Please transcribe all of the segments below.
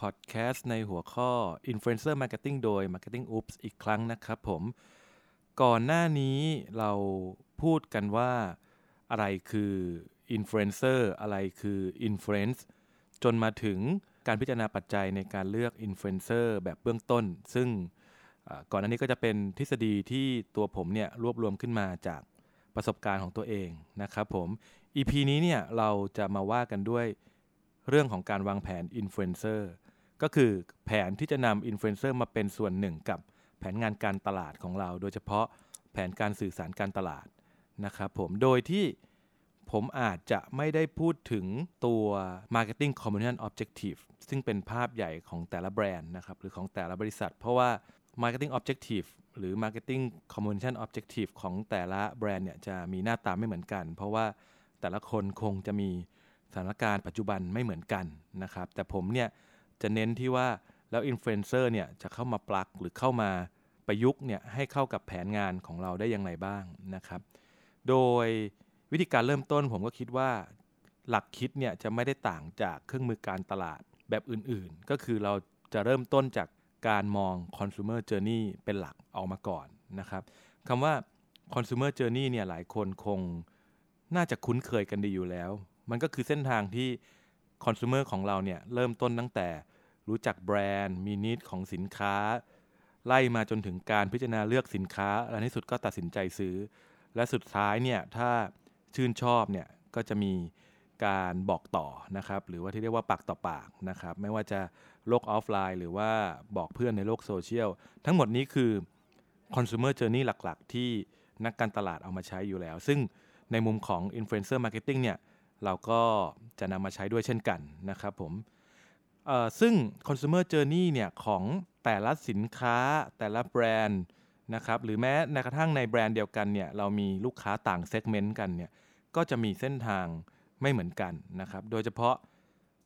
พอดแคสต์ในหัวข้อ Influencer Marketing โดย Marketing Oops อีกครั้งนะครับผม ก่อนหน้านี้เราพูดกันว่าอะไรคือ Influencer อะไรคือ Influence จนมาถึงการพิจารณาปัจจัยในการเลือก Influencer แบบเบื้องต้น ซึ่งก่อนหน้านี้ก็จะเป็นทฤษฎีที่ตัวผมเนี่ยรวบรวมขึ้นมาจากประสบการณ์ของตัวเองนะครับผม EP นี้เนี่ยเราจะมาว่ากันด้วยเรื่องของการวางแผนอินฟลูเอนเซอร์ ก็คือแผนที่จะนำอินฟลูเอนเซอร์มาเป็นส่วนหนึ่งกับแผนงานการตลาดของเรา โดยเฉพาะแผนการสื่อสารการตลาดนะครับผมโดยที่ผมอาจจะไม่ได้พูดถึงตัว Marketing Communication Objective ซึ่งเป็นภาพใหญ่ของแต่ละแบรนด์นะครับหรือของแต่ละบริษัท เพราะว่า Marketing Objective หรือ Marketing Communication Objective ของแต่ละแบรนด์เนี่ยจะมีหน้าตาไม่เหมือนกัน เพราะว่าแต่ละคนคงจะมีสถานการณ์ปัจจุบันไม่เหมือนกันนะครับแต่ผมเนี่ย จะเน้นที่ว่าแล้วอินฟลูเอนเซอร์เนี่ยจะเข้ามาปลักหรือเข้ามาประยุกต์เนี่ยให้เข้ากับแผนงานของเราได้อย่างไรบ้างนะครับ โดยวิธีการเริ่มต้นผมก็คิดว่าหลักคิดเนี่ยจะไม่ได้ต่างจากเครื่องมือการตลาดแบบอื่นๆ ก็คือเราจะเริ่มต้นจากการมอง consumer journey เป็นหลักออกมาก่อนนะครับคำว่า consumer journey เนี่ยหลายคนคงน่าจะคุ้นเคยกันดีอยู่แล้ว มันก็คือเส้นทางที่ คอน sumer ของเราเนี่ยเริ่มต้นตั้งแต่รู้จักแบรนด์ มีนิดของสินค้า ไล่มาจนถึงการพิจารณาเลือกสินค้า และในสุดก็ตัดสินใจซื้อ และสุดท้ายเนี่ยถ้าชื่นชอบเนี่ยก็จะมีการบอกต่อนะครับ หรือว่าที่เรียกว่าปากต่อปากนะครับ ไม่ว่าจะโลกออฟไลน์ หรือว่าบอกเพื่อนในโลกโซเชียลทั้งหมดนี้คือ consumer journey หลักๆ ที่นักการตลาดเอามาใช้อยู่แล้ว ซึ่งในมุมของ influencer marketing เนี่ย เราก็จะนำมาใช้ด้วยเช่นกันนะครับผมซึ่ง consumer journey เนี่ยของแต่ละสินค้าแต่ละแบรนด์นะครับหรือแม้ในกระทั่งในแบรนด์เดียวกันเนี่ยเรามีลูกค้าต่าง segment กันเนี่ยก็จะมีเส้นทางไม่เหมือนกันนะครับโดยเฉพาะ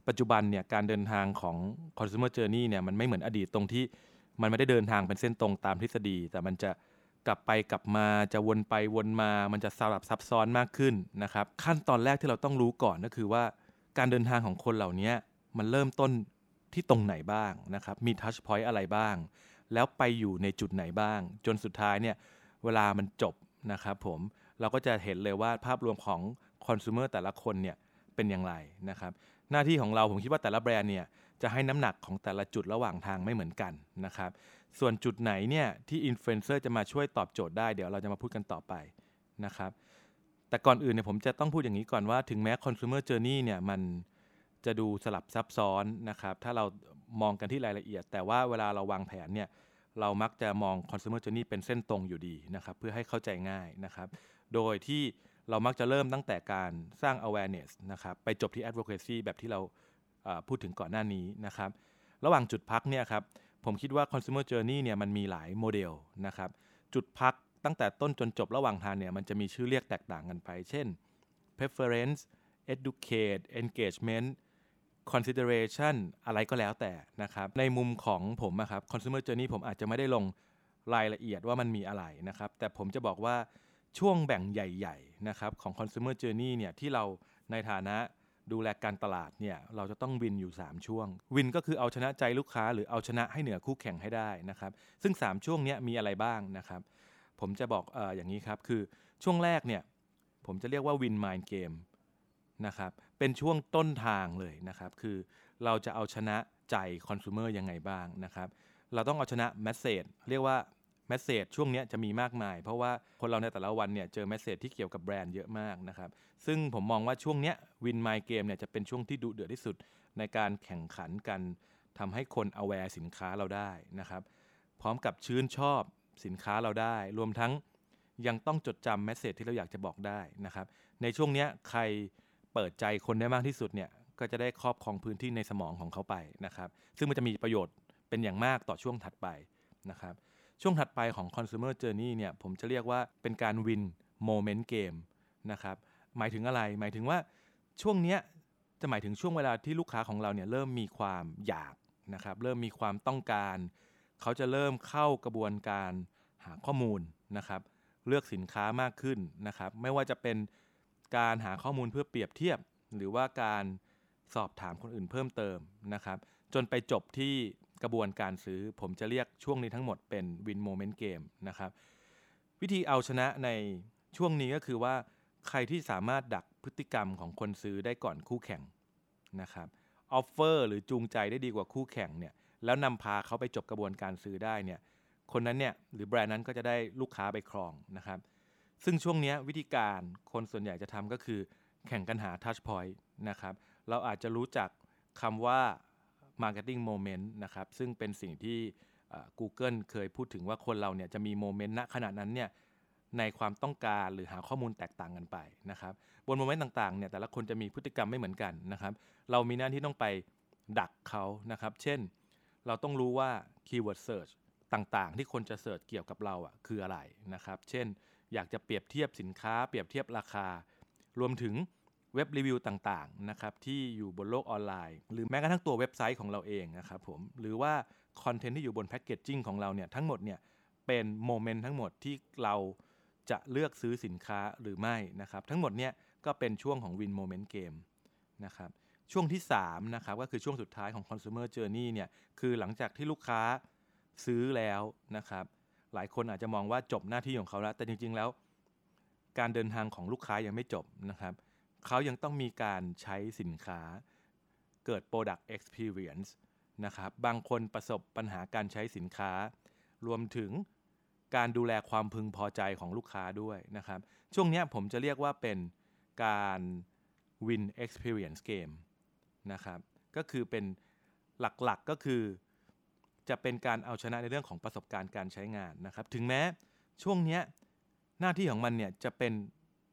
ปัจจุบันเนี่ยการเดินทางของ consumer journey เนี่ยมันไม่เหมือนอดีตตรงที่มันไม่ได้เดินทางเป็นเส้นตรงตามทฤษฎี แต่มันจะ กลับไปกลับมาจะวนไปวนมามันจะสลับซับซ้อนมากขึ้นนะครับ ขั้นตอนแรกที่เราต้องรู้ก่อนก็คือว่า การเดินทางของคนเหล่านี้มันเริ่มต้นที่ตรงไหนบ้างนะครับ มีทัชพอยต์อะไรบ้าง แล้วไปอยู่ในจุดไหนบ้าง จนสุดท้ายเนี่ยเวลามันจบนะครับผมเราก็จะเห็นเลยว่าภาพรวมของคอน sumer แต่ละคนเนี่ยเป็นอย่างไรนะครับ หน้าที่ของเราผมคิดว่าแต่ละแบรนด์เนี่ยจะให้น้ำหนักของแต่ละจุดระหว่างทางไม่เหมือนกันนะครับ ส่วนจุดไหนเนี่ยที่อินฟลูเอนเซอร์จะมาช่วยตอบโจทย์ได้เดี๋ยวเราจะมาพูดกันต่อไปนะครับแต่ก่อนอื่นเนี่ยผมจะต้องพูดอย่างนี้ก่อนว่าถึงแม้ consumer journey เนี่ยมันจะดูสลับซับซ้อนนะครับถ้าเรามองกันที่รายละเอียด แต่ว่าเวลาเราวางแผนเนี่ยเรามักจะมอง consumer journey เป็นเส้นตรงอยู่ดีนะครับเพื่อให้เข้าใจง่ายนะครับโดยที่เรามักจะเริ่มตั้งแต่การสร้าง awareness นะครับไปจบที่ advocacy แบบที่เราอ่าพูดถึงก่อนหน้านี้นะครับระหว่างจุดพักเนี่ยครับ ผมคิดว่า consumer journey เนี่ยมันมีหลายโมเดลนะครับจุดพักตั้งแต่ต้นจนจบระหว่างทางเนี่ยมันจะมีชื่อเรียกแตกต่างกันไป เช่น preference educate engagement consideration อะไรก็แล้วแต่นะครับ ในมุมของผมอะครับ consumer journey ผมอาจจะไม่ได้ลงรายละเอียดว่ามันมีอะไรนะครับ แต่ผมจะบอกว่าช่วงแบ่งใหญ่ ๆ นะครับของ consumer journey เนี่ยที่เราในฐานะ ดูแลการตลาดเนี่ยเราจะต้องวินอยู่ 3 ช่วง วินก็คือเอาชนะใจลูกค้า หรือเอาชนะให้เหนือคู่แข่งให้ได้นะครับซึ่ง 3 ช่วงนี้มีอะไรบ้างนะครับผมจะบอกออย่างนี้ครับคือช่วงแรกเนี่ยผมจะเรียกว่า win mind game นะครับเป็นช่วงต้นทางเลยนะครับคือเราจะเอาชนะใจคอน sumer ยังไงบ้างนะครับเราต้องเอาชนะ message เรียกว่า message ช่วงนี้จะมีมากมาย เพราะว่าคนเราในแต่ละวันเนี่ยเจอ message ที่เกี่ยวกับแบรนด์เยอะมากนะครับซึ่งผมมองว่าช่วงนี้ win mind game เนี่ยจะเป็นช่วงที่ดุเดือดที่สุดในการแข่งขันกันทำให้คน aware สินค้าเราได้นะครับพร้อมกับชื่นชอบสินค้าเราได้ รวมทั้งยังต้องจดจำแมสเซจที่เราอยากจะบอกได้นะครับในช่วงนี้ใครเปิดใจคนได้มากที่สุดเนี่ยก็จะได้ครอบครองพื้นที่ในสมองของเขาไปนะครับซึ่งมันจะมีประโยชน์เป็นอย่างมากต่อช่วงถัดไปนะครับ ช่วงถัดไปของ consumer journey เนี่ยผมจะเรียกว่าเป็นการ win moment game นะครับหมายถึงอะไรหมายถึงว่าช่วงเนี้ยจะหมายถึงช่วงเวลาที่ลูกค้าของเราเนี่ยเริ่มมีความอยากนะครับเริ่มมีความต้องการ เขาจะเริ่มเข้ากระบวนการหาข้อมูลนะครับเลือกสินค้ามากขึ้นนะครับไม่ว่าจะเป็นการหาข้อมูลเพื่อเปรียบเทียบ หรือว่าการสอบถามคนอื่นเพิ่มเติมนะครับจนไปจบที่ กระบวนการซื้อ ผมจะเรียกช่วงนี้ทั้งหมดเป็น win moment game นะครับวิธีเอาชนะในช่วงนี้ก็คือว่าใครที่สามารถดักพฤติกรรมของคนซื้อได้ก่อนคู่แข่งนะครับ offer หรือจูงใจได้ดีกว่าคู่แข่งเนี่ยแล้วนำพาเขาไปจบกระบวนการซื้อได้เนี่ยคนนั้นเนี่ยหรือแบรนด์นั้นก็จะได้ลูกค้าไปครองนะครับซึ่งช่วงนี้วิธีการคนส่วนใหญ่จะทำก็คือแข่งกันหา touch point นะครับเราอาจจะรู้จักคำว่า marketing moment นะครับซึ่งเป็นสิ่งที่ Google เคยพูดถึงว่าคนเราเนี่ยจะมี moment ณขณะนั้นเนี่ยในความต้องการหรือหาข้อมูลแตกต่างกันไปนะครับบน moment ต่างๆเนี่ยแต่ละคนจะมีพฤติกรรมไม่เหมือนกันนะครับเรามีหน้าที่ต้องไปดักเขานะครับเช่น เราต้องรู้ว่า keyword search ต่างๆ ที่คนจะเสิร์ชเกี่ยวกับเราอะคืออะไรนะครับเช่น อยากจะเปรียบเทียบสินค้า เปรียบเทียบราคารวมถึง เว็บรีวิวต่างๆนะครับที่อยู่บนโลกออนไลน์ หรือแม้กระทั่งตัวเว็บไซต์ของเราเองนะครับผมหรือว่าคอนเทนต์ที่อยู่บน packaging ของเราเนี่ยทั้งหมดเนี่ยเป็นโมเมนต์ทั้งหมดที่เราจะเลือกซื้อสินค้าหรือไม่นะครับทั้งหมดเนี่ยก็เป็นช่วงของ Win Moment Game นะครับช่วงที่3นะครับก็คือช่วงสุดท้ายของ Consumer Journey เนี่ยคือหลังจากที่ลูกค้าซื้อแล้วนะครับหลายคนอาจจะมองว่าจบหน้าที่ของเขาแล้ว แต่จริง ๆ แล้ว การเดินทางของลูกค้ายังไม่จบนะครับ เขายังต้องมีการใช้สินค้าเกิด product experience นะครับบางคนประสบปัญหาการใช้สินค้า รวมถึงการดูแลความพึงพอใจของลูกค้าด้วยนะครับ ช่วงนี้ผมจะเรียกว่าเป็นการ win experience game นะครับก็คือเป็นหลักๆกก็คือ จะเป็นการเอาชนะในเรื่องของประสบการณ์การใช้งานนะครับ ถึงแม้ช่วงนี้หน้าที่ของมันเนี่ยจะเป็น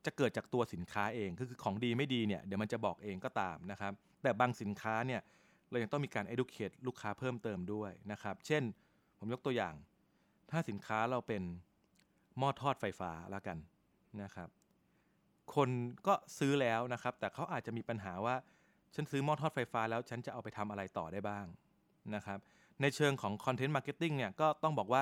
จะเกิดจากตัวสินค้าเองคือของดีไม่ดีเนี่ยเดี๋ยวมันจะบอกเองก็ตามนะครับ แต่บางสินค้าเนี่ยเรายังต้องมีการ educate ลูกค้าเพิ่มเติมด้วยนะครับ เช่น ผมยกตัวอย่าง ถ้าสินค้าเราเป็นหม้อทอดไฟฟ้าแล้วกันนะครับ คนก็ซื้อแล้วนะครับ แต่เขาอาจจะมีปัญหาว่า ฉันซื้อหม้อทอดไฟฟ้าแล้วฉันจะเอาไปทำอะไรต่อได้บ้างนะครับ ในเชิงของ content marketing เนี่ยก็ต้องบอกว่า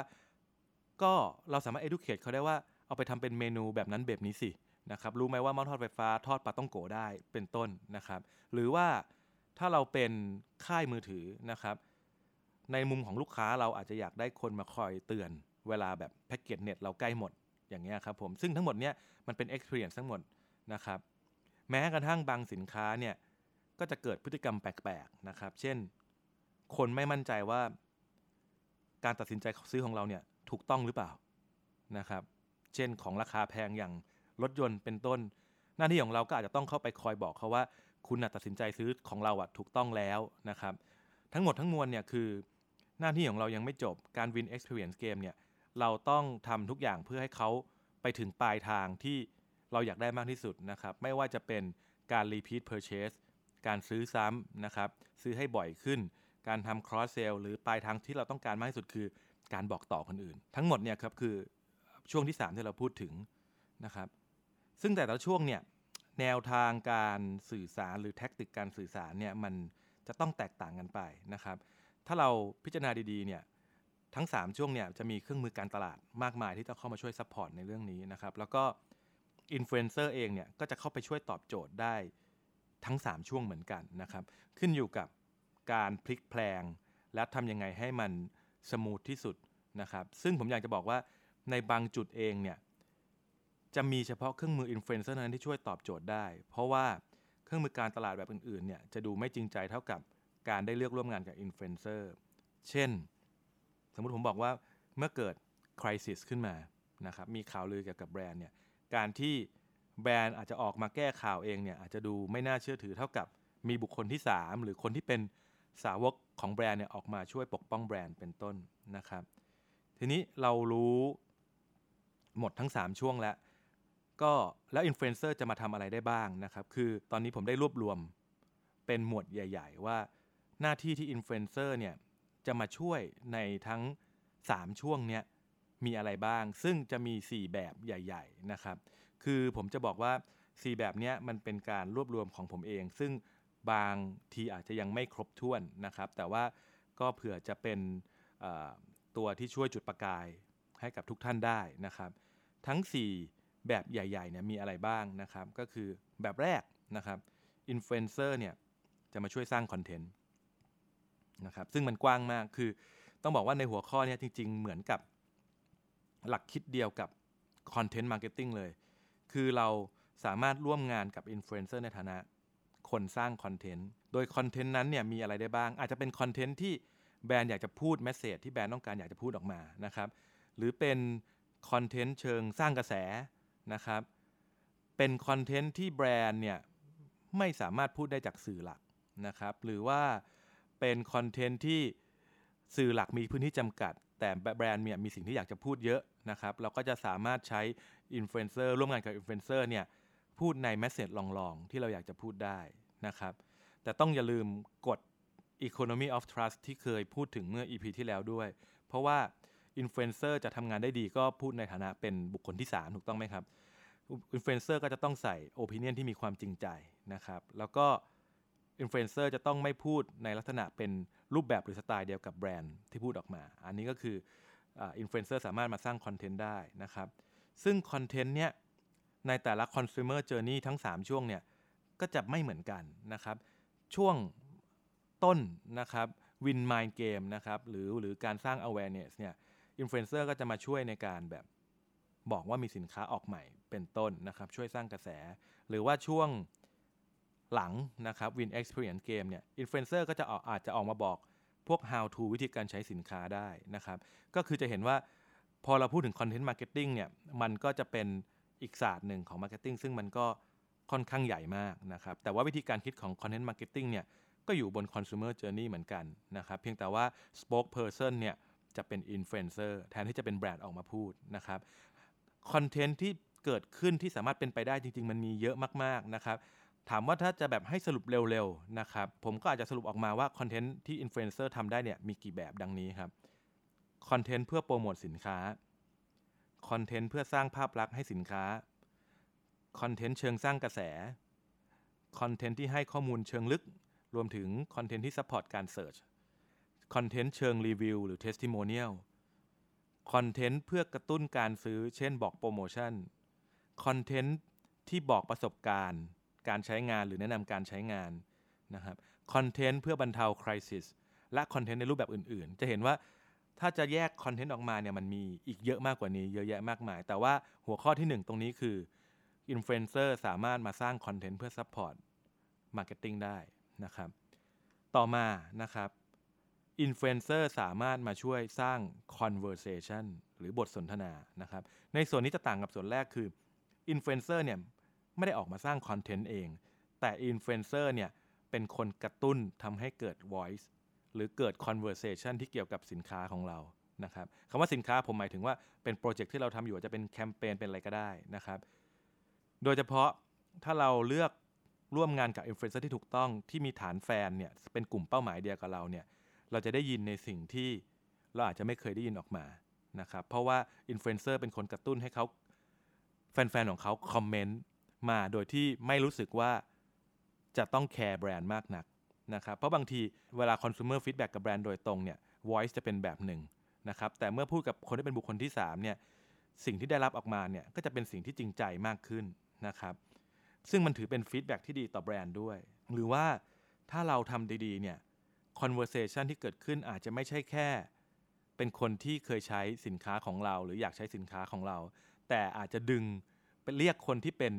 ก็เราสามารถ educate เขาได้ว่าเอาไปทำเป็นเมนูแบบนั้นแบบนี้สิ นะครับรู้ไหมว่าหม้อทอดไฟฟ้าทอดปลาต้องโกได้เป็นต้นนะครับ หรือว่าถ้าเราเป็นค่ายมือถือนะครับ ในมุมของลูกค้าเราอาจจะอยากได้คนมาคอยเตือน เวลาแบบแพ็กเกจเน็ตเราใกล้หมดอย่างเงี้ยครับผมซึ่งทั้งหมดเนี้ยมันเป็น experience ทั้งหมดนะครับ แม้กระทั่งบางสินค้าเนี่ยก็จะเกิดพฤติกรรมแปลกๆนะครับ เช่น คนไม่มั่นใจว่า การตัดสินใจซื้อของเราเนี่ยถูกต้องหรือเปล่านะครับ เช่นของราคาแพงอย่าง รถยนต์เป็นต้น หน้าที่ของเราก็อาจจะต้องเข้าไปคอยบอกเขาว่า คุณตัดสินใจซื้อของเราอะถูกต้องแล้วนะครับ ทั้งหมดทั้งมวลเนี่ยคือหน้าที่ของเรายังไม่จบการ Win Experience Game เนี่ยเราต้องทำทุกอย่างเพื่อให้เขาไปถึงปลายทางที่เราอยากได้มากที่สุดนะครับ ไม่ว่าจะเป็นการ Repeat Purchase การซื้อซ้ำนะครับ ซื้อให้บ่อยขึ้น การทำ cross sell หรือปลายทางที่เราต้องการมากที่สุดคือการบอกต่อคนอื่น ทั้งหมดเนี่ยครับคือช่วงที่ 3 ที่เราพูดถึงนะครับ ซึ่งแต่ละช่วงเนี่ยแนวทางการสื่อสารหรือ tactic การสื่อสารเนี่ยมันจะต้องแตกต่างกันไปนะครับ ถ้าเราพิจารณาดีๆเนี่ยทั้ง 3 ช่วงเนี่ยจะมีเครื่องมือการตลาดมากมายที่จะเข้ามาช่วย support ในเรื่องนี้นะครับ แล้วก็อินฟลูเอนเซอร์เองเนี่ยก็จะเข้าไปช่วยตอบโจทย์ได้ทั้ง 3 ช่วงเหมือนกันนะครับ ขึ้นอยู่กับการพลิกแพลง และทำยังไงให้มัน smooth ที่สุดนะครับ ซึ่งผมอยากจะบอกว่าในบางจุดเองเนี่ย จะมีเฉพาะเครื่องมืออินฟลูเอนเซอร์นั้นที่ช่วยตอบโจทย์ได้ เพราะว่าเครื่องมือการตลาดแบบอื่นๆเนี่ยจะดูไม่จริงใจเท่ากับการได้เลือกร่วมงานกับอินฟลูเอนเซอร์เช่น สมมุติผมบอกว่าเมื่อเกิด crisis ขึ้นมานะครับมีข่าวลือเกี่ยวกับแบรนด์เนี่ยการที่แบรนด์อาจจะออกมาแก้ข่าวเองเนี่ยอาจจะดูไม่น่าเชื่อถือเท่ากับมีบุคคลที่ 3 หรือคนที่เป็นสาวกของแบรนด์เนี่ยออกมาช่วยปกป้องแบรนด์เป็นต้นนะครับ ทีนี้เรารู้หมดทั้ง 3 ช่วงแล้ว ก็แล้วอินฟลูเอนเซอร์จะมาทำอะไรได้บ้างนะครับคือตอนนี้ผมได้รวบรวมเป็นหมวดใหญ่ ๆ ว่าหน้าที่ที่อินฟลูเอนเซอร์เนี่ยจะมาช่วยในทั้ง 3 ช่วงเนี้ยมีอะไรบ้าง ซึ่งจะมี 4 แบบใหญ่ ๆนะครับ คือผมจะบอกว่า 4 แบบเนี้ยมันเป็นการรวบรวมของผมเอง ซึ่งบางทีอาจจะยังไม่ครบถ้วนนะครับ แต่ว่าก็เผื่อจะเป็นตัวที่ช่วยจุดประกายให้กับทุกท่านได้นะครับ ทั้ง 4 แบบใหญ่ๆเนี่ยมีอะไรบ้างนะครับ ก็คือแบบแรกนะครับอินฟลูเอนเซอร์เนี่ยจะมาช่วยสร้างคอนเทนต์นะครับซึ่งมันกว้างมากคือต้องบอกว่าในหัวข้อนี้จริง ๆ เหมือนกับหลักคิดเดียวกับ content marketing เลย คือเราสามารถร่วมงานกับอินฟลูเอนเซอร์ในฐานะคนสร้างคอนเทนต์ โดยคอนเทนต์นั้นเนี่ยมีอะไรได้บ้าง อาจจะเป็นคอนเทนต์ที่แบรนด์อยากจะพูด message ที่แบรนด์ต้องการอยากจะพูดออกมานะครับ หรือเป็นคอนเทนต์เชิงสร้างกระแส นะครับ เป็นคอนเทนต์ที่แบรนด์เนี่ยไม่สามารถพูดได้จากสื่อหลักนะครับ หรือว่าเป็นคอนเทนต์ที่สื่อหลักมีพื้นที่จำกัด แต่แบรนด์เนี่ยมีสิ่งที่อยากจะพูดเยอะนะครับ เราก็จะสามารถใช้อินฟลูเอนเซอร์ร่วมงานกับอินฟลูเอนเซอร์เนี่ยพูดใน message long ๆ ที่เราอยากจะพูดได้นะครับ แต่ต้องอย่าลืมกฎ Economy of Trust ที่เคยพูดถึงเมื่อ EP ที่แล้วด้วย เพราะว่า อินฟลูเอนเซอร์จะทำงานได้ดีก็พูดในฐานะเป็นบุคคลที่ 3 ถูกต้องไหมครับอินฟลูเอนเซอร์ก็จะต้องใส่ opinion ที่มีความจริงใจนะครับ แล้วก็อินฟลูเอนเซอร์จะต้องไม่พูดในลักษณะเป็นรูปแบบหรือสไตล์เดียวกับแบรนด์ที่พูดออกมา อันนี้ก็คืออินฟลูเอนเซอร์สามารถมาสร้างคอนเทนต์ได้นะครับ ซึ่งคอนเทนต์เนี้ยในแต่ละ consumer journey ทั้ง 3 ช่วงเนี่ยก็จะไม่เหมือนกันนะครับ ช่วงต้นนะครับ win mind game นะครับหรือหรือการสร้าง awareness เนี่ย อินฟลูเอนเซอร์ก็จะมาช่วยในการแบบบอกว่ามีสินค้าออกใหม่เป็นต้นนะครับ ช่วยสร้างกระแส หรือว่าช่วงหลังนะครับ Win Experience Game เนี่ยอินฟลูเอนเซอร์ก็จะออกอาจจะออกมาบอกพวก how to วิธีการใช้สินค้าได้นะครับ ก็คือจะเห็นว่าพอเราพูดถึง Content Marketing เนี่ยมันก็จะเป็นอีกศาสตร์หนึ่งของ Marketing ซึ่งมันก็ค่อนข้างใหญ่มากนะครับ แต่ว่าวิธีการคิดของ Content Marketing เนี่ยก็อยู่บน Consumer Journey เหมือนกันนะครับ เพียงแต่ว่า Spokesperson เนี่ย จะเป็น Influencer แทนที่จะเป็นแบรนด์ออกมาพูดนะครับคอนเทนต์ที่เกิดขึ้นที่สามารถเป็นไปได้จริง ๆ มันมีเยอะมากๆนะครับถามว่าถ้าจะแบบให้สรุปเร็วๆนะครับผมก็อาจจะสรุปออกมาว่าคอนเทนต์ที่อินฟลูเอนเซอร์ทำได้เนี่ยมีกี่แบบดังนี้ครับคอนเทนต์เพื่อโปรโมทสินค้าคอนเทนต์เพื่อสร้างภาพลักษณ์ให้สินค้าคอนเทนต์เชิงสร้างกระแสคอนเทนต์ที่ให้ข้อมูลเชิงลึก รวมถึงคอนเทนต์ที่ support การ search คอนเทนต์เชิงรีวิวหรือ testimonial คอนเทนต์เพื่อกระตุ้นการซื้อ เช่นบอกโปรโมชั่น คอนเทนต์ที่บอกประสบการณ์ การใช้งานหรือแนะนำการใช้งานนะครับคอนเทนต์เพื่อบรรเทา crisis และคอนเทนต์ในรูปแบบอื่น ๆ จะเห็นว่าถ้าจะแยกคอนเทนต์ออกมาเนี่ยมันมีอีกเยอะมากกว่านี้เยอะแยะมากมาย แต่ว่าหัวข้อที่ 1 ตรงนี้คืออินฟลูเอนเซอร์สามารถมาสร้างคอนเทนต์เพื่อ support marketing ได้นะครับ ต่อมานะครับ อินฟลูเอนเซอร์สามารถมาช่วยสร้าง conversation หรือบทสนทนานะครับ ในส่วนนี้จะต่างกับส่วนแรกคืออินฟลูเอนเซอร์เนี่ยไม่ได้ออกมาสร้างคอนเทนต์เอง แต่อินฟลูเอนเซอร์เนี่ยเป็นคนกระตุ้นทำให้เกิด voice หรือเกิด conversation ที่เกี่ยวกับสินค้าของเรานะครับคำว่าสินค้าผมหมายถึงว่าเป็นโปรเจกต์ที่เราทำอยู่จะเป็นแคมเปญเป็นอะไรก็ได้นะครับ โดยเฉพาะถ้าเราเลือกร่วมงานกับอินฟลูเอนเซอร์ที่ถูกต้องที่มีฐานแฟนเนี่ยเป็นกลุ่มเป้าหมายเดียวกับเราเนี่ย เราจะได้ยินในสิ่งที่เราอาจจะไม่เคยได้ยินออกมานะครับเพราะว่าอินฟลูเอนเซอร์เป็นคนกระตุ้นให้เขาแฟนๆ ของเขาคอมเมนต์มาโดยที่ไม่รู้สึกว่าจะต้องแคร์แบรนด์มากนักนะครับเพราะบางทีเวลาคอน sumer feedback กับแบรนด์โดยตรงเนี่ย voice จะเป็นแบบหนึ่งนะครับแต่เมื่อพูดกับคนที่เป็นบุคคลที่3เนี่ยสิ่งที่ได้รับออกมาเนี่ยก็จะเป็นสิ่งที่จริงใจมากขึ้นนะครับซึ่งมันถือเป็นฟีดแบ็ที่ดีต่อแบรนด์ด้วย หรือว่าถ้าเราทำดีๆเนี่ย conversation ที่เกิดขึ้นอาจจะไม่ใช่แค่ เป็นคนที่เคยใช้สินค้าของเรา หรืออยากใช้สินค้าของเรา แต่อาจจะดึงไปเรียกคนที่เป็น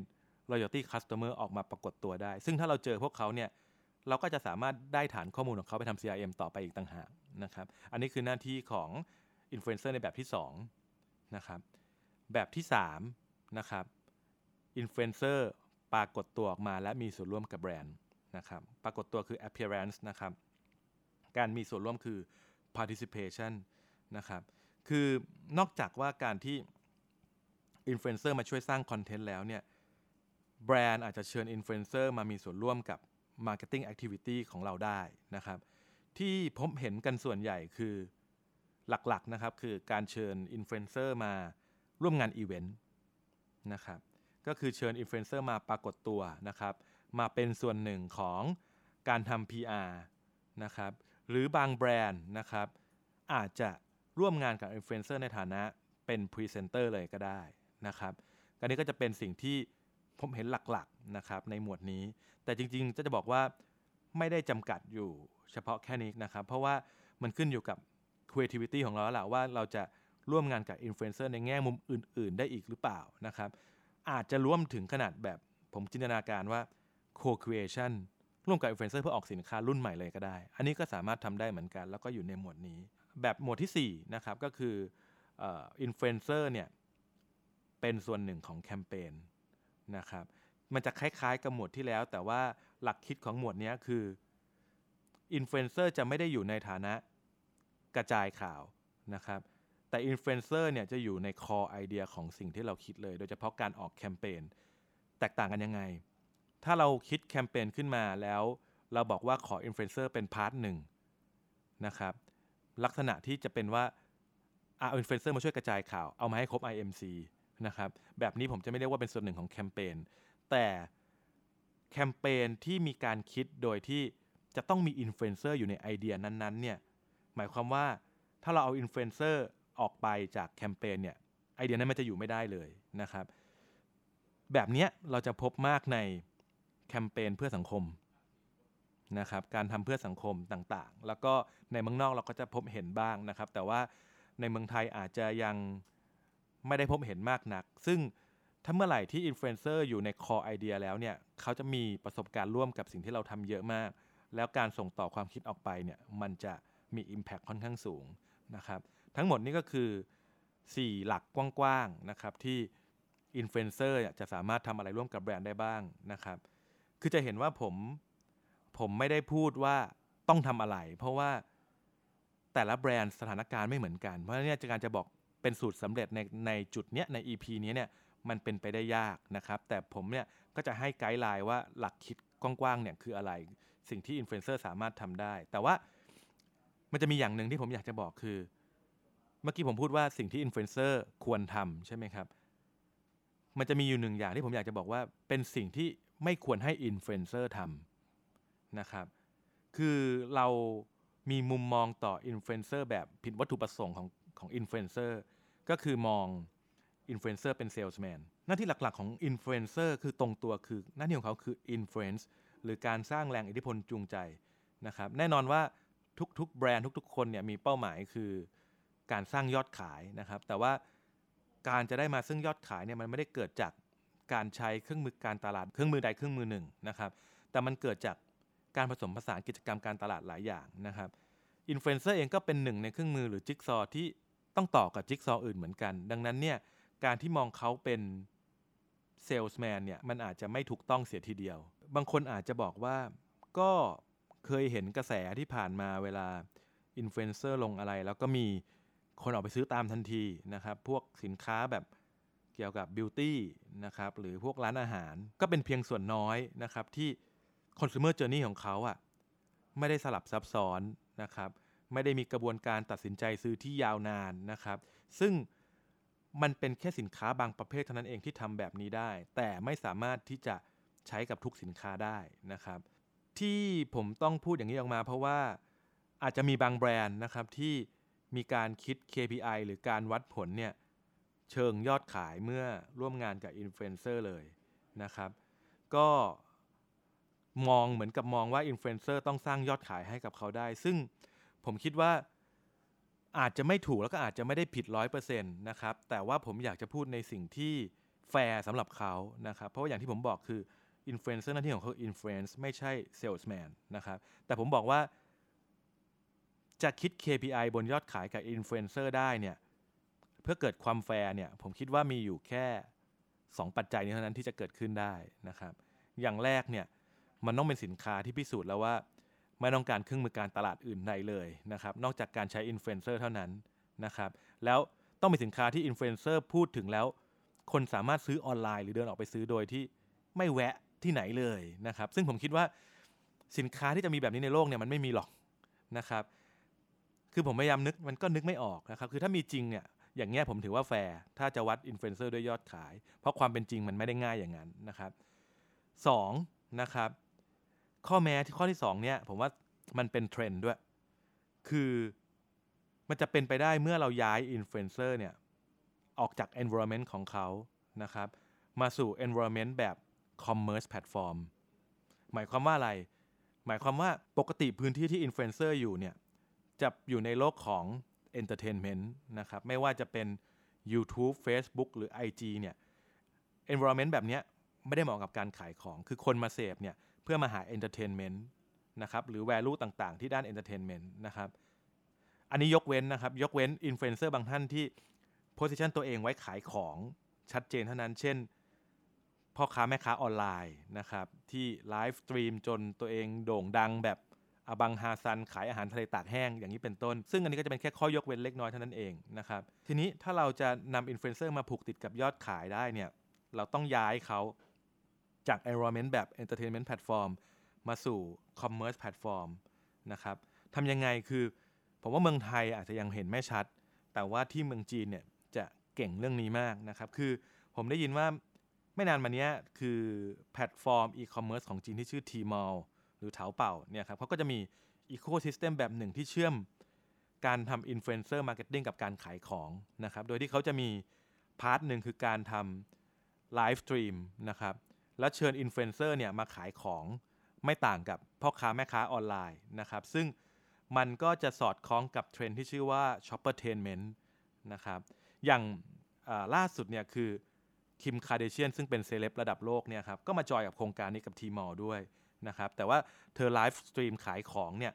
loyalty customer ออกมาปรากฏตัวได้ ซึ่งถ้าเราเจอพวกเขาเนี่ยเราก็จะสามารถได้ฐานข้อมูลของเขาไปทำ CRM ต่อไปอีกต่างหากนะครับ อันนี้คือหน้าที่ของ influencer ในแบบที่2นะครับ แบบที่3นะครับ influencer ปรากฏตัวออกมาและมีส่วนร่วมกับแบรนด์นะครับ ปรากฏตัวคือ appearance นะครับ การมีส่วนร่วมคือ participation นะครับ คือนอกจากว่าการที่อินฟลูเอนเซอร์มาช่วยสร้างคอนเทนต์แล้วเนี่ยแบรนด์อาจจะเชิญอินฟลูเอนเซอร์มามีส่วนร่วมกับ Marketing Activity ของเราได้นะครับ ที่ผมเห็นกันส่วนใหญ่คือหลักๆนะครับ คือการเชิญอินฟลูเอนเซอร์มาร่วมงานอีเวนต์นะครับ ก็คือเชิญอินฟลูเอนเซอร์มาปรากฏตัวนะครับ มาเป็นส่วนหนึ่งของการทำ PR นะครับ หรือบางแบรนด์นะครับอาจจะร่วมงานกับอินฟลูเอนเซอร์ในฐานะเป็นพรีเซนเตอร์เลยก็ได้นะครับการนี้ก็จะเป็นสิ่งที่ผมเห็นหลักๆนะครับในหมวดนี้ แต่จริงๆจะจะบอกว่าไม่ได้จำกัดอยู่เฉพาะแค่นี้นะครับ เพราะว่ามันขึ้นอยู่กับ creativity ของเราแหละว่าเราจะร่วมงานกับอินฟลูเอนเซอร์ในแง่มุมอื่น ๆ ได้อีกหรือเปล่านะครับ อาจจะร่วมถึงขนาดแบบผมจินตนาการว่า co-creation ร่วมกับอินฟลูเอนเซอร์เพื่อออกสินค้ารุ่นใหม่เลยก็ได้ อันนี้ก็สามารถทำได้เหมือนกัน แล้วก็อยู่ในหมวดนี้ แบบหมวดที่4นะครับก็คืออินฟลูเอนเซอร์เนี่ยเป็นส่วนหนึ่งของแคมเปญนะครับมันจะคล้ายๆกับหมวดที่แล้ว แต่ว่าหลักคิดของหมวดนี้คืออินฟลูเอนเซอร์จะไม่ได้อยู่ในฐานะกระจายข่าวนะครับแต่อินฟลูเอนเซอร์เนี่ยจะอยู่ใน core idea ของสิ่งที่เราคิดเลย โดยเฉพาะการออกแคมเปญแตกต่างกันยังไง ถ้าเราคิดแคมเปญขึ้นมาแล้ว เราบอกว่าขออินฟลูเอนเซอร์เป็น part หนึ่งนะครับ ลักษณะที่จะเป็นว่าเอาอินฟลูเอนเซอร์มาช่วยกระจายข่าว เอามาให้ครบ IMC นะครับ แบบนี้ผมจะไม่เรียกว่าเป็นส่วนหนึ่งของแคมเปญ แต่แคมเปญที่มีการคิดโดยที่จะต้องมีอินฟลูเอนเซอร์อยู่ในไอเดียนั้นๆ เนี่ย หมายความว่าถ้าเราเอาอินฟลูเอนเซอร์ออกไปจากแคมเปญเนี่ย ไอเดียนั้นมันจะอยู่ไม่ได้เลยนะครับ แบบนี้เราจะพบมากใน แคมเปญเพื่อสังคมนะครับการทำเพื่อสังคมต่างๆ แล้วก็ในเมืองนอกเราก็จะพบเห็นบ้างนะครับ แต่ว่าในเมืองไทยอาจจะยังไม่ได้พบเห็นมากนัก ซึ่งถ้าเมื่อไหร่ที่อินฟลูเอนเซอร์อยู่ใน core idea แล้วเนี่ยเขาจะมีประสบการณ์ร่วมกับสิ่งที่เราทำเยอะมาก แล้วการส่งต่อความคิดออกไปเนี่ยมันจะมี Impact ค่อนข้างสูงนะครับ ทั้งหมดนี้ก็คือ 4 หลักกว้างๆนะครับที่อินฟลูเอนเซอร์จะสามารถทำอะไรร่วมกับแบรนด์ได้บ้างนะครับ คือจะเห็นว่าผมผมไม่ได้พูดว่าต้องทำอะไร เพราะว่าแต่ละแบรนด์สถานการณ์ไม่เหมือนกัน เพราะฉะนั้นการจะบอกเป็นสูตรสำเร็จในในจุดเนี้ยใน EP นี้เนี่ยมันเป็นไปได้ยากนะครับ แต่ผมเนี่ยก็จะให้ guideline ว่าหลักคิดกว้างๆเนี่ยคืออะไร สิ่งที่อินฟลูเอนเซอร์สามารถทำได้ แต่ว่ามันจะมีอย่างหนึ่งที่ผมอยากจะบอกคือ เมื่อกี้ผมพูดว่าสิ่งที่อินฟลูเอนเซอร์ควรทำใช่ไหมครับ มันจะมีอยู่หนึ่งอย่างที่ผมอยากจะบอกว่าเป็นสิ่งที่ ไม่ควรให้อินฟลูเอนเซอร์ทำนะครับคือเรามีมุมมองต่ออินฟลูเอนเซอร์แบบผิดวัตถุประสงค์ของของอินฟลูเอนเซอร์ก็คือมองอินฟลูเอนเซอร์เป็นเซลส์แมนหน้าที่หลักๆของอินฟลูเอนเซอร์คือตรงตัวคือหน้าที่ของเขาคือ influence หรือการสร้างแรงอิทธิพลจูงใจนะครับแน่นอนว่าทุกๆ แบรนด์ทุกๆ คนเนี่ยมีเป้าหมายคือการสร้างยอดขายนะครับ แต่ว่าการจะได้มาซึ่งยอดขายเนี่ยมันไม่ได้เกิดจาก การใช้เครื่องมือการตลาดเครื่องมือใดเครื่องมือหนึ่งนะครับ แต่มันเกิดจากการผสมผสานกิจกรรมการตลาดหลายอย่างนะครับอินฟลูเอนเซอร์เองก็เป็นหนึ่งในเครื่องมือหรือจิ๊กซอที่ต้องต่อกับจิ๊กซออื่นเหมือนกัน ดังนั้นเนี่ยการที่มองเขาเป็นเซลส์แมนเนี่ยมันอาจจะไม่ถูกต้องเสียทีเดียว บางคนอาจจะบอกว่าก็เคยเห็นกระแสที่ผ่านมาเวลาอินฟลูเอนเซอร์ลงอะไร แล้วก็มีคนออกไปซื้อตามทันทีนะครับ พวกสินค้าแบบ เกี่ยวกับ beauty นะครับหรือพวกร้านอาหารก็เป็นเพียงส่วนน้อยนะครับที่ consumer journey ของเขาอ่ะไม่ได้สลับซับซ้อนนะครับไม่ได้มีกระบวนการตัดสินใจซื้อที่ยาวนานนะครับซึ่งมันเป็นแค่สินค้าบางประเภทเท่านั้นเองที่ทำแบบนี้ได้ แต่ไม่สามารถที่จะใช้กับทุกสินค้าได้นะครับ ที่ผมต้องพูดอย่างนี้ออกมา เพราะว่าอาจจะมีบางแบรนด์นะครับที่มีการคิด KPI หรือการวัดผลเนี่ย เชิงยอดขายเมื่อร่วมงานกับอินฟลูเอนเซอร์เลยนะครับ ก็มองเหมือนกับมองว่าอินฟลูเอนเซอร์ต้องสร้างยอดขายให้กับเขาได้ ซึ่งผมคิดว่าอาจจะไม่ถูกแล้วก็อาจจะไม่ได้ผิดร้อยเปอร์เซ็นต์นะครับ แต่ว่าผมอยากจะพูดในสิ่งที่แฟร์สำหรับเขานะครับ เพราะว่าอย่างที่ผมบอกคืออินฟลูเอนเซอร์หน้าที่ของเขา influence ไม่ใช่เซลส์แมนนะครับ แต่ผมบอกว่าจะคิด KPI บนยอดขายกับอินฟลูเอนเซอร์ได้เนี่ย เพื่อเกิดความแฟร์เนี่ยผมคิดว่ามีอยู่แค่ 2 ปัจจัยนี้เท่านั้นที่จะเกิดขึ้นได้นะครับ อย่างแรกเนี่ยมันต้องเป็นสินค้าที่พิสูจน์แล้วว่า ไม่ต้องการเครื่องมือการตลาดอื่นใดเลยนะครับ นอกจากการใช้อินฟลูเอนเซอร์เท่านั้นนะครับ แล้วต้องมีสินค้าที่อินฟลูเอนเซอร์พูดถึงแล้ว คนสามารถซื้อออนไลน์หรือเดินออกไปซื้อโดยที่ไม่แวะที่ไหนเลยนะครับ ซึ่งผมคิดว่าสินค้าที่จะมีแบบนี้ในโลกเนี่ยมันไม่มีหรอกนะครับ คือผมพยายามนึกมันก็นึกไม่ออกนะครับ คือถ้ามีจริงเนี่ย อย่างเงี้ยผมถือว่าแฟร์ถ้าจะวัดอินฟลูเอนเซอร์ด้วยยอดขาย เพราะความเป็นจริงมันไม่ได้ง่ายอย่างนั้นนะครับสองนะครับ ข้อแม้ที่ข้อที่สองเนี่ยผมว่ามันเป็นเทรนด์ด้วย คือมันจะเป็นไปได้เมื่อเราย้ายอินฟลูเอนเซอร์เนี่ยออกจาก environment ของเขานะครับมาสู่ environment แบบ commerce platform หมายความว่าอะไร หมายความว่าปกติพื้นที่ที่อินฟลูเอนเซอร์อยู่เนี่ยจะอยู่ในโลกของ entertainment นะครับไม่ว่าจะเป็น YouTube Facebook หรือ IG เนี่ย environment แบบนี้ไม่ได้เหมาะกับการขายของ คือคนมาเสพเนี่ยเพื่อมาหา entertainment นะครับหรือ value ต่างๆ ที่ด้าน entertainment นะครับอันนี้ยกเว้นนะครับ ยกเว้นอินฟลูเอนเซอร์บางท่านที่ position ตัวเองไว้ขายของชัดเจนเท่านั้น เช่น พ่อค้าแม่ค้าออนไลน์นะครับที่ไลฟ์สตรีมจนตัวเองโด่งดังแบบ บังฮาซันขายอาหารทะเลตากแห้งอย่างนี้เป็นต้น ซึ่งอันนี้ก็จะเป็นแค่ข้อยกเว้นเล็กน้อยเท่านั้นเองนะครับทีนี้ถ้าเราจะนำอินฟลูเอนเซอร์มาผูกติดกับยอดขายได้เนี่ยเราต้องย้ายเขาจาก environment แบบ entertainment platform มาสู่ commerce platform นะครับทำยังไงคือ ผมว่าเมืองไทยอาจจะยังเห็นไม่ชัด แต่ว่าที่เมืองจีนเนี่ยจะเก่งเรื่องนี้มากนะครับ คือผมได้ยินว่าไม่นานมานี้คือแพลตฟอร์มอีคอมเมิร์ซของจีนที่ชื่อ Tmall รือเถาเป่าเนี่ยครับเขาก็จะมี ecosystem แบบหนึ่งที่เชื่อมการทำ influencer marketing กับการขายของนะครับ โดยที่เขาจะมี part หนึ่งคือการทำไลฟ์สตรีมนะครับ แล้วเชิญอินฟลูเอนเซอร์เนี่ยมาขายของไม่ต่างกับพ่อค้าแม่ค้าออนไลน์นะครับ ซึ่งมันก็จะสอดคล้องกับเทรนด์ที่ชื่อว่า shoppertainment นะครับ อย่างล่าสุดเนี่ยคือ Kim Kardashian ซึ่งเป็นเซเลบระดับโลกเนี่ยครับ ก็มาจอยกับโครงการนี้กับ Tmall ด้วย นะครับ แต่ว่าเธอไลฟ์สตรีมขายของเนี่ย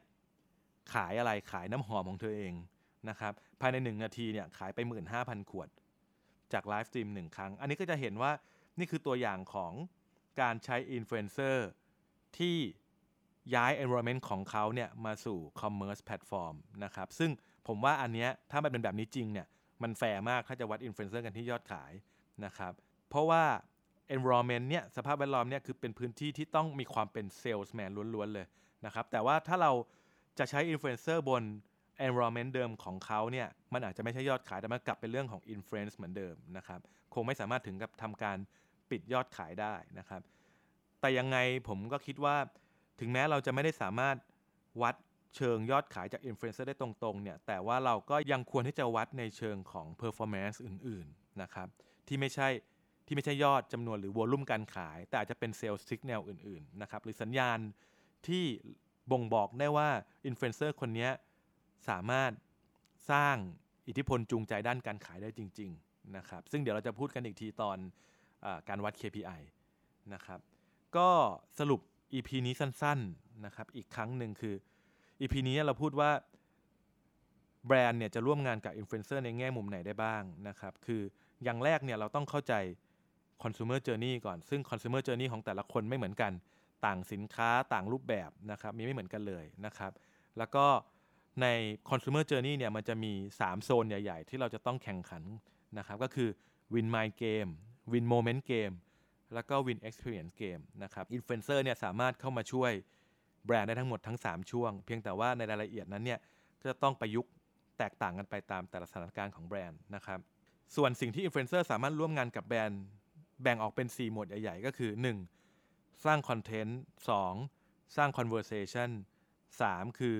ขายอะไรขายน้ำหอมของเธอเองนะครับภายใน 1 นาทีเนี่ยขายไป 15,000 ขวด จากไลฟ์สตรีมหนึ่งครั้ง อันนี้ก็จะเห็นว่านี่คือตัวอย่างของการใช้อินฟลูเอนเซอร์ที่ย้าย environment ของเขาเนี่ยมาสู่ commerce platform นะครับ ซึ่งผมว่าอันเนี้ยถ้ามันเป็นแบบนี้จริงเนี่ยมันแฟร์มากถ้าจะวัดอินฟลูเอนเซอร์กันที่ยอดขายนะครับ เพราะว่า environment เนี่ยสภาพแวดล้อมเนี่ยคือเป็นพื้นที่ที่ต้องมีความเป็น salesman ล้วนๆเลยนะครับแต่ว่าถ้าเราจะใช้อินฟลูเอนเซอร์บน environment เดิมของเขาเนี่ยมันอาจจะไม่ใช่ยอดขายแต่มันกลับเป็นเรื่องของ influence เหมือนเดิมนะครับคงไม่สามารถถึงกับทำการปิดยอดขายได้นะครับแต่ยังไงผมก็คิดว่าถึงแม้เราจะไม่ได้สามารถวัดเชิงยอดขายจากอินฟลูเอนเซอร์ได้ตรงๆเนี่ยแต่ว่าเราก็ยังควรที่จะวัดในเชิงของ performance อื่นๆนะครับที่ไม่ใช่ ที่ไม่ใช่ยอดจำนวนหรือ volume การขาย แต่อาจจะเป็น sales signal อื่นๆนะครับหรือสัญญาณที่บ่งบอกได้ว่าอินฟลูเอนเซอร์คนนี้สามารถสร้างอิทธิพลจูงใจด้านการขายได้จริงๆนะครับซึ่งเดี๋ยวเราจะพูดกันอีกทีตอนการวัด KPI นะครับก็สรุป EP นี้สั้นๆนะครับอีกครั้งหนึ่งคือ EP นี้เราพูดว่าแบรนด์เนี่ยจะร่วมงานกับอินฟลูเอนเซอร์ในแง่มุมไหนได้บ้างนะครับคืออย่างแรกเนี่ยเราต้องเข้าใจ consumer journey ก่อน ซึ่ง consumer journey ของแต่ละคนไม่เหมือนกัน ต่างสินค้าต่างรูปแบบนะครับมีไม่เหมือนกันเลยนะครับ แล้วก็ใน consumer journey เนี่ยมันจะมี 3 โซนใหญ่ ๆ ที่เราจะต้องแข่งขันนะครับ ก็คือ win mind game win moment game แล้วก็ Win Experience Game นะครับอินฟลูเอนเซอร์เนี่ยสามารถเข้ามาช่วยแบรนด์ได้ทั้งหมดทั้ง 3 ช่วง เพียงแต่ว่าในรายละเอียดนั้นเนี่ยก็จะต้องประยุกต์แตกต่างกันไปตามแต่ละสถานการณ์ของแบรนด์นะครับ ส่วนสิ่งที่อินฟลูเอนเซอร์สามารถร่วมงานกับแบรนด์ แบ่งออกเป็น 4 หมวดใหญ่ ๆ ก็คือ 1. สร้างคอนเทนต์ 2. สร้าง conversation 3. คือ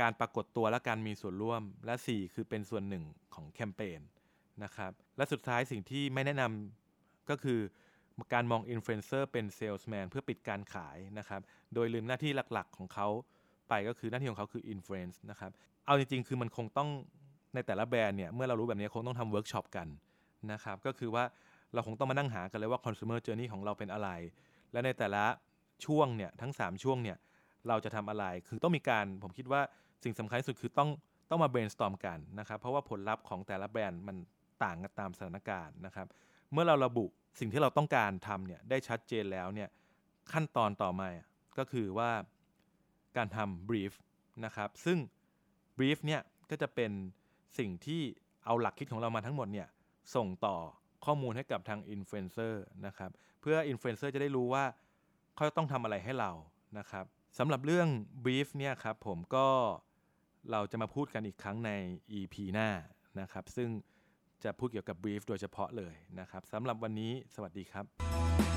การปรากฏตัวและการมีส่วนร่วม และ 4 คือเป็นส่วนหนึ่งของแคมเปญนะครับและสุดท้ายสิ่งที่ไม่แนะนำก็คือการมองอินฟลูเอนเซอร์เป็นเซลส์แมนเพื่อปิดการขายนะครับโดยลืมหน้าที่หลักๆของเขาไปก็คือหน้าที่ของเขาคือ influence นะครับเอาจริงๆ คือมันคงต้องในแต่ละแบรนด์เนี่ยเมื่อเรารู้แบบนี้คงต้องทำเวิร์กช็อปกันนะครับก็คือว่า เราคงต้องมานั่งหากันเลยว่าคอน sumer journey ของเราเป็นอะไร และในแต่ละช่วงเนี่ยทั้ง 3 ช่วงเนี่ยเราจะทำอะไร คือต้องมีการผมคิดว่าสิ่งสำคัญที่สุดคือต้องต้องมา brainstorm กันนะครับ เพราะว่าผลลัพธ์ของแต่ละแบรนด์มันต่างกันตามสถานการณ์นะครับ เมื่อเราระบุสิ่งที่เราต้องการทำเนี่ยได้ชัดเจนแล้วเนี่ยขั้นตอนต่อมาก็คือว่าการทำ brief นะครับ ซึ่ง brief เนี่ยก็จะเป็นสิ่งที่เอาหลักคิดของเรามาทั้งหมดเนี่ยส่งต่อ ข้อมูลให้กับทางอินฟลูเอนเซอร์นะครับเพื่ออินฟลูเอนเซอร์จะได้รู้ว่าเขาต้องทำอะไรให้เรานะครับสำหรับเรื่อง brief เนี่ยครับผมก็เราจะมาพูดกันอีกครั้งใน EP หน้านะครับซึ่งจะพูดเกี่ยวกับ brief โดยเฉพาะเลยนะครับสำหรับวันนี้สวัสดีครับ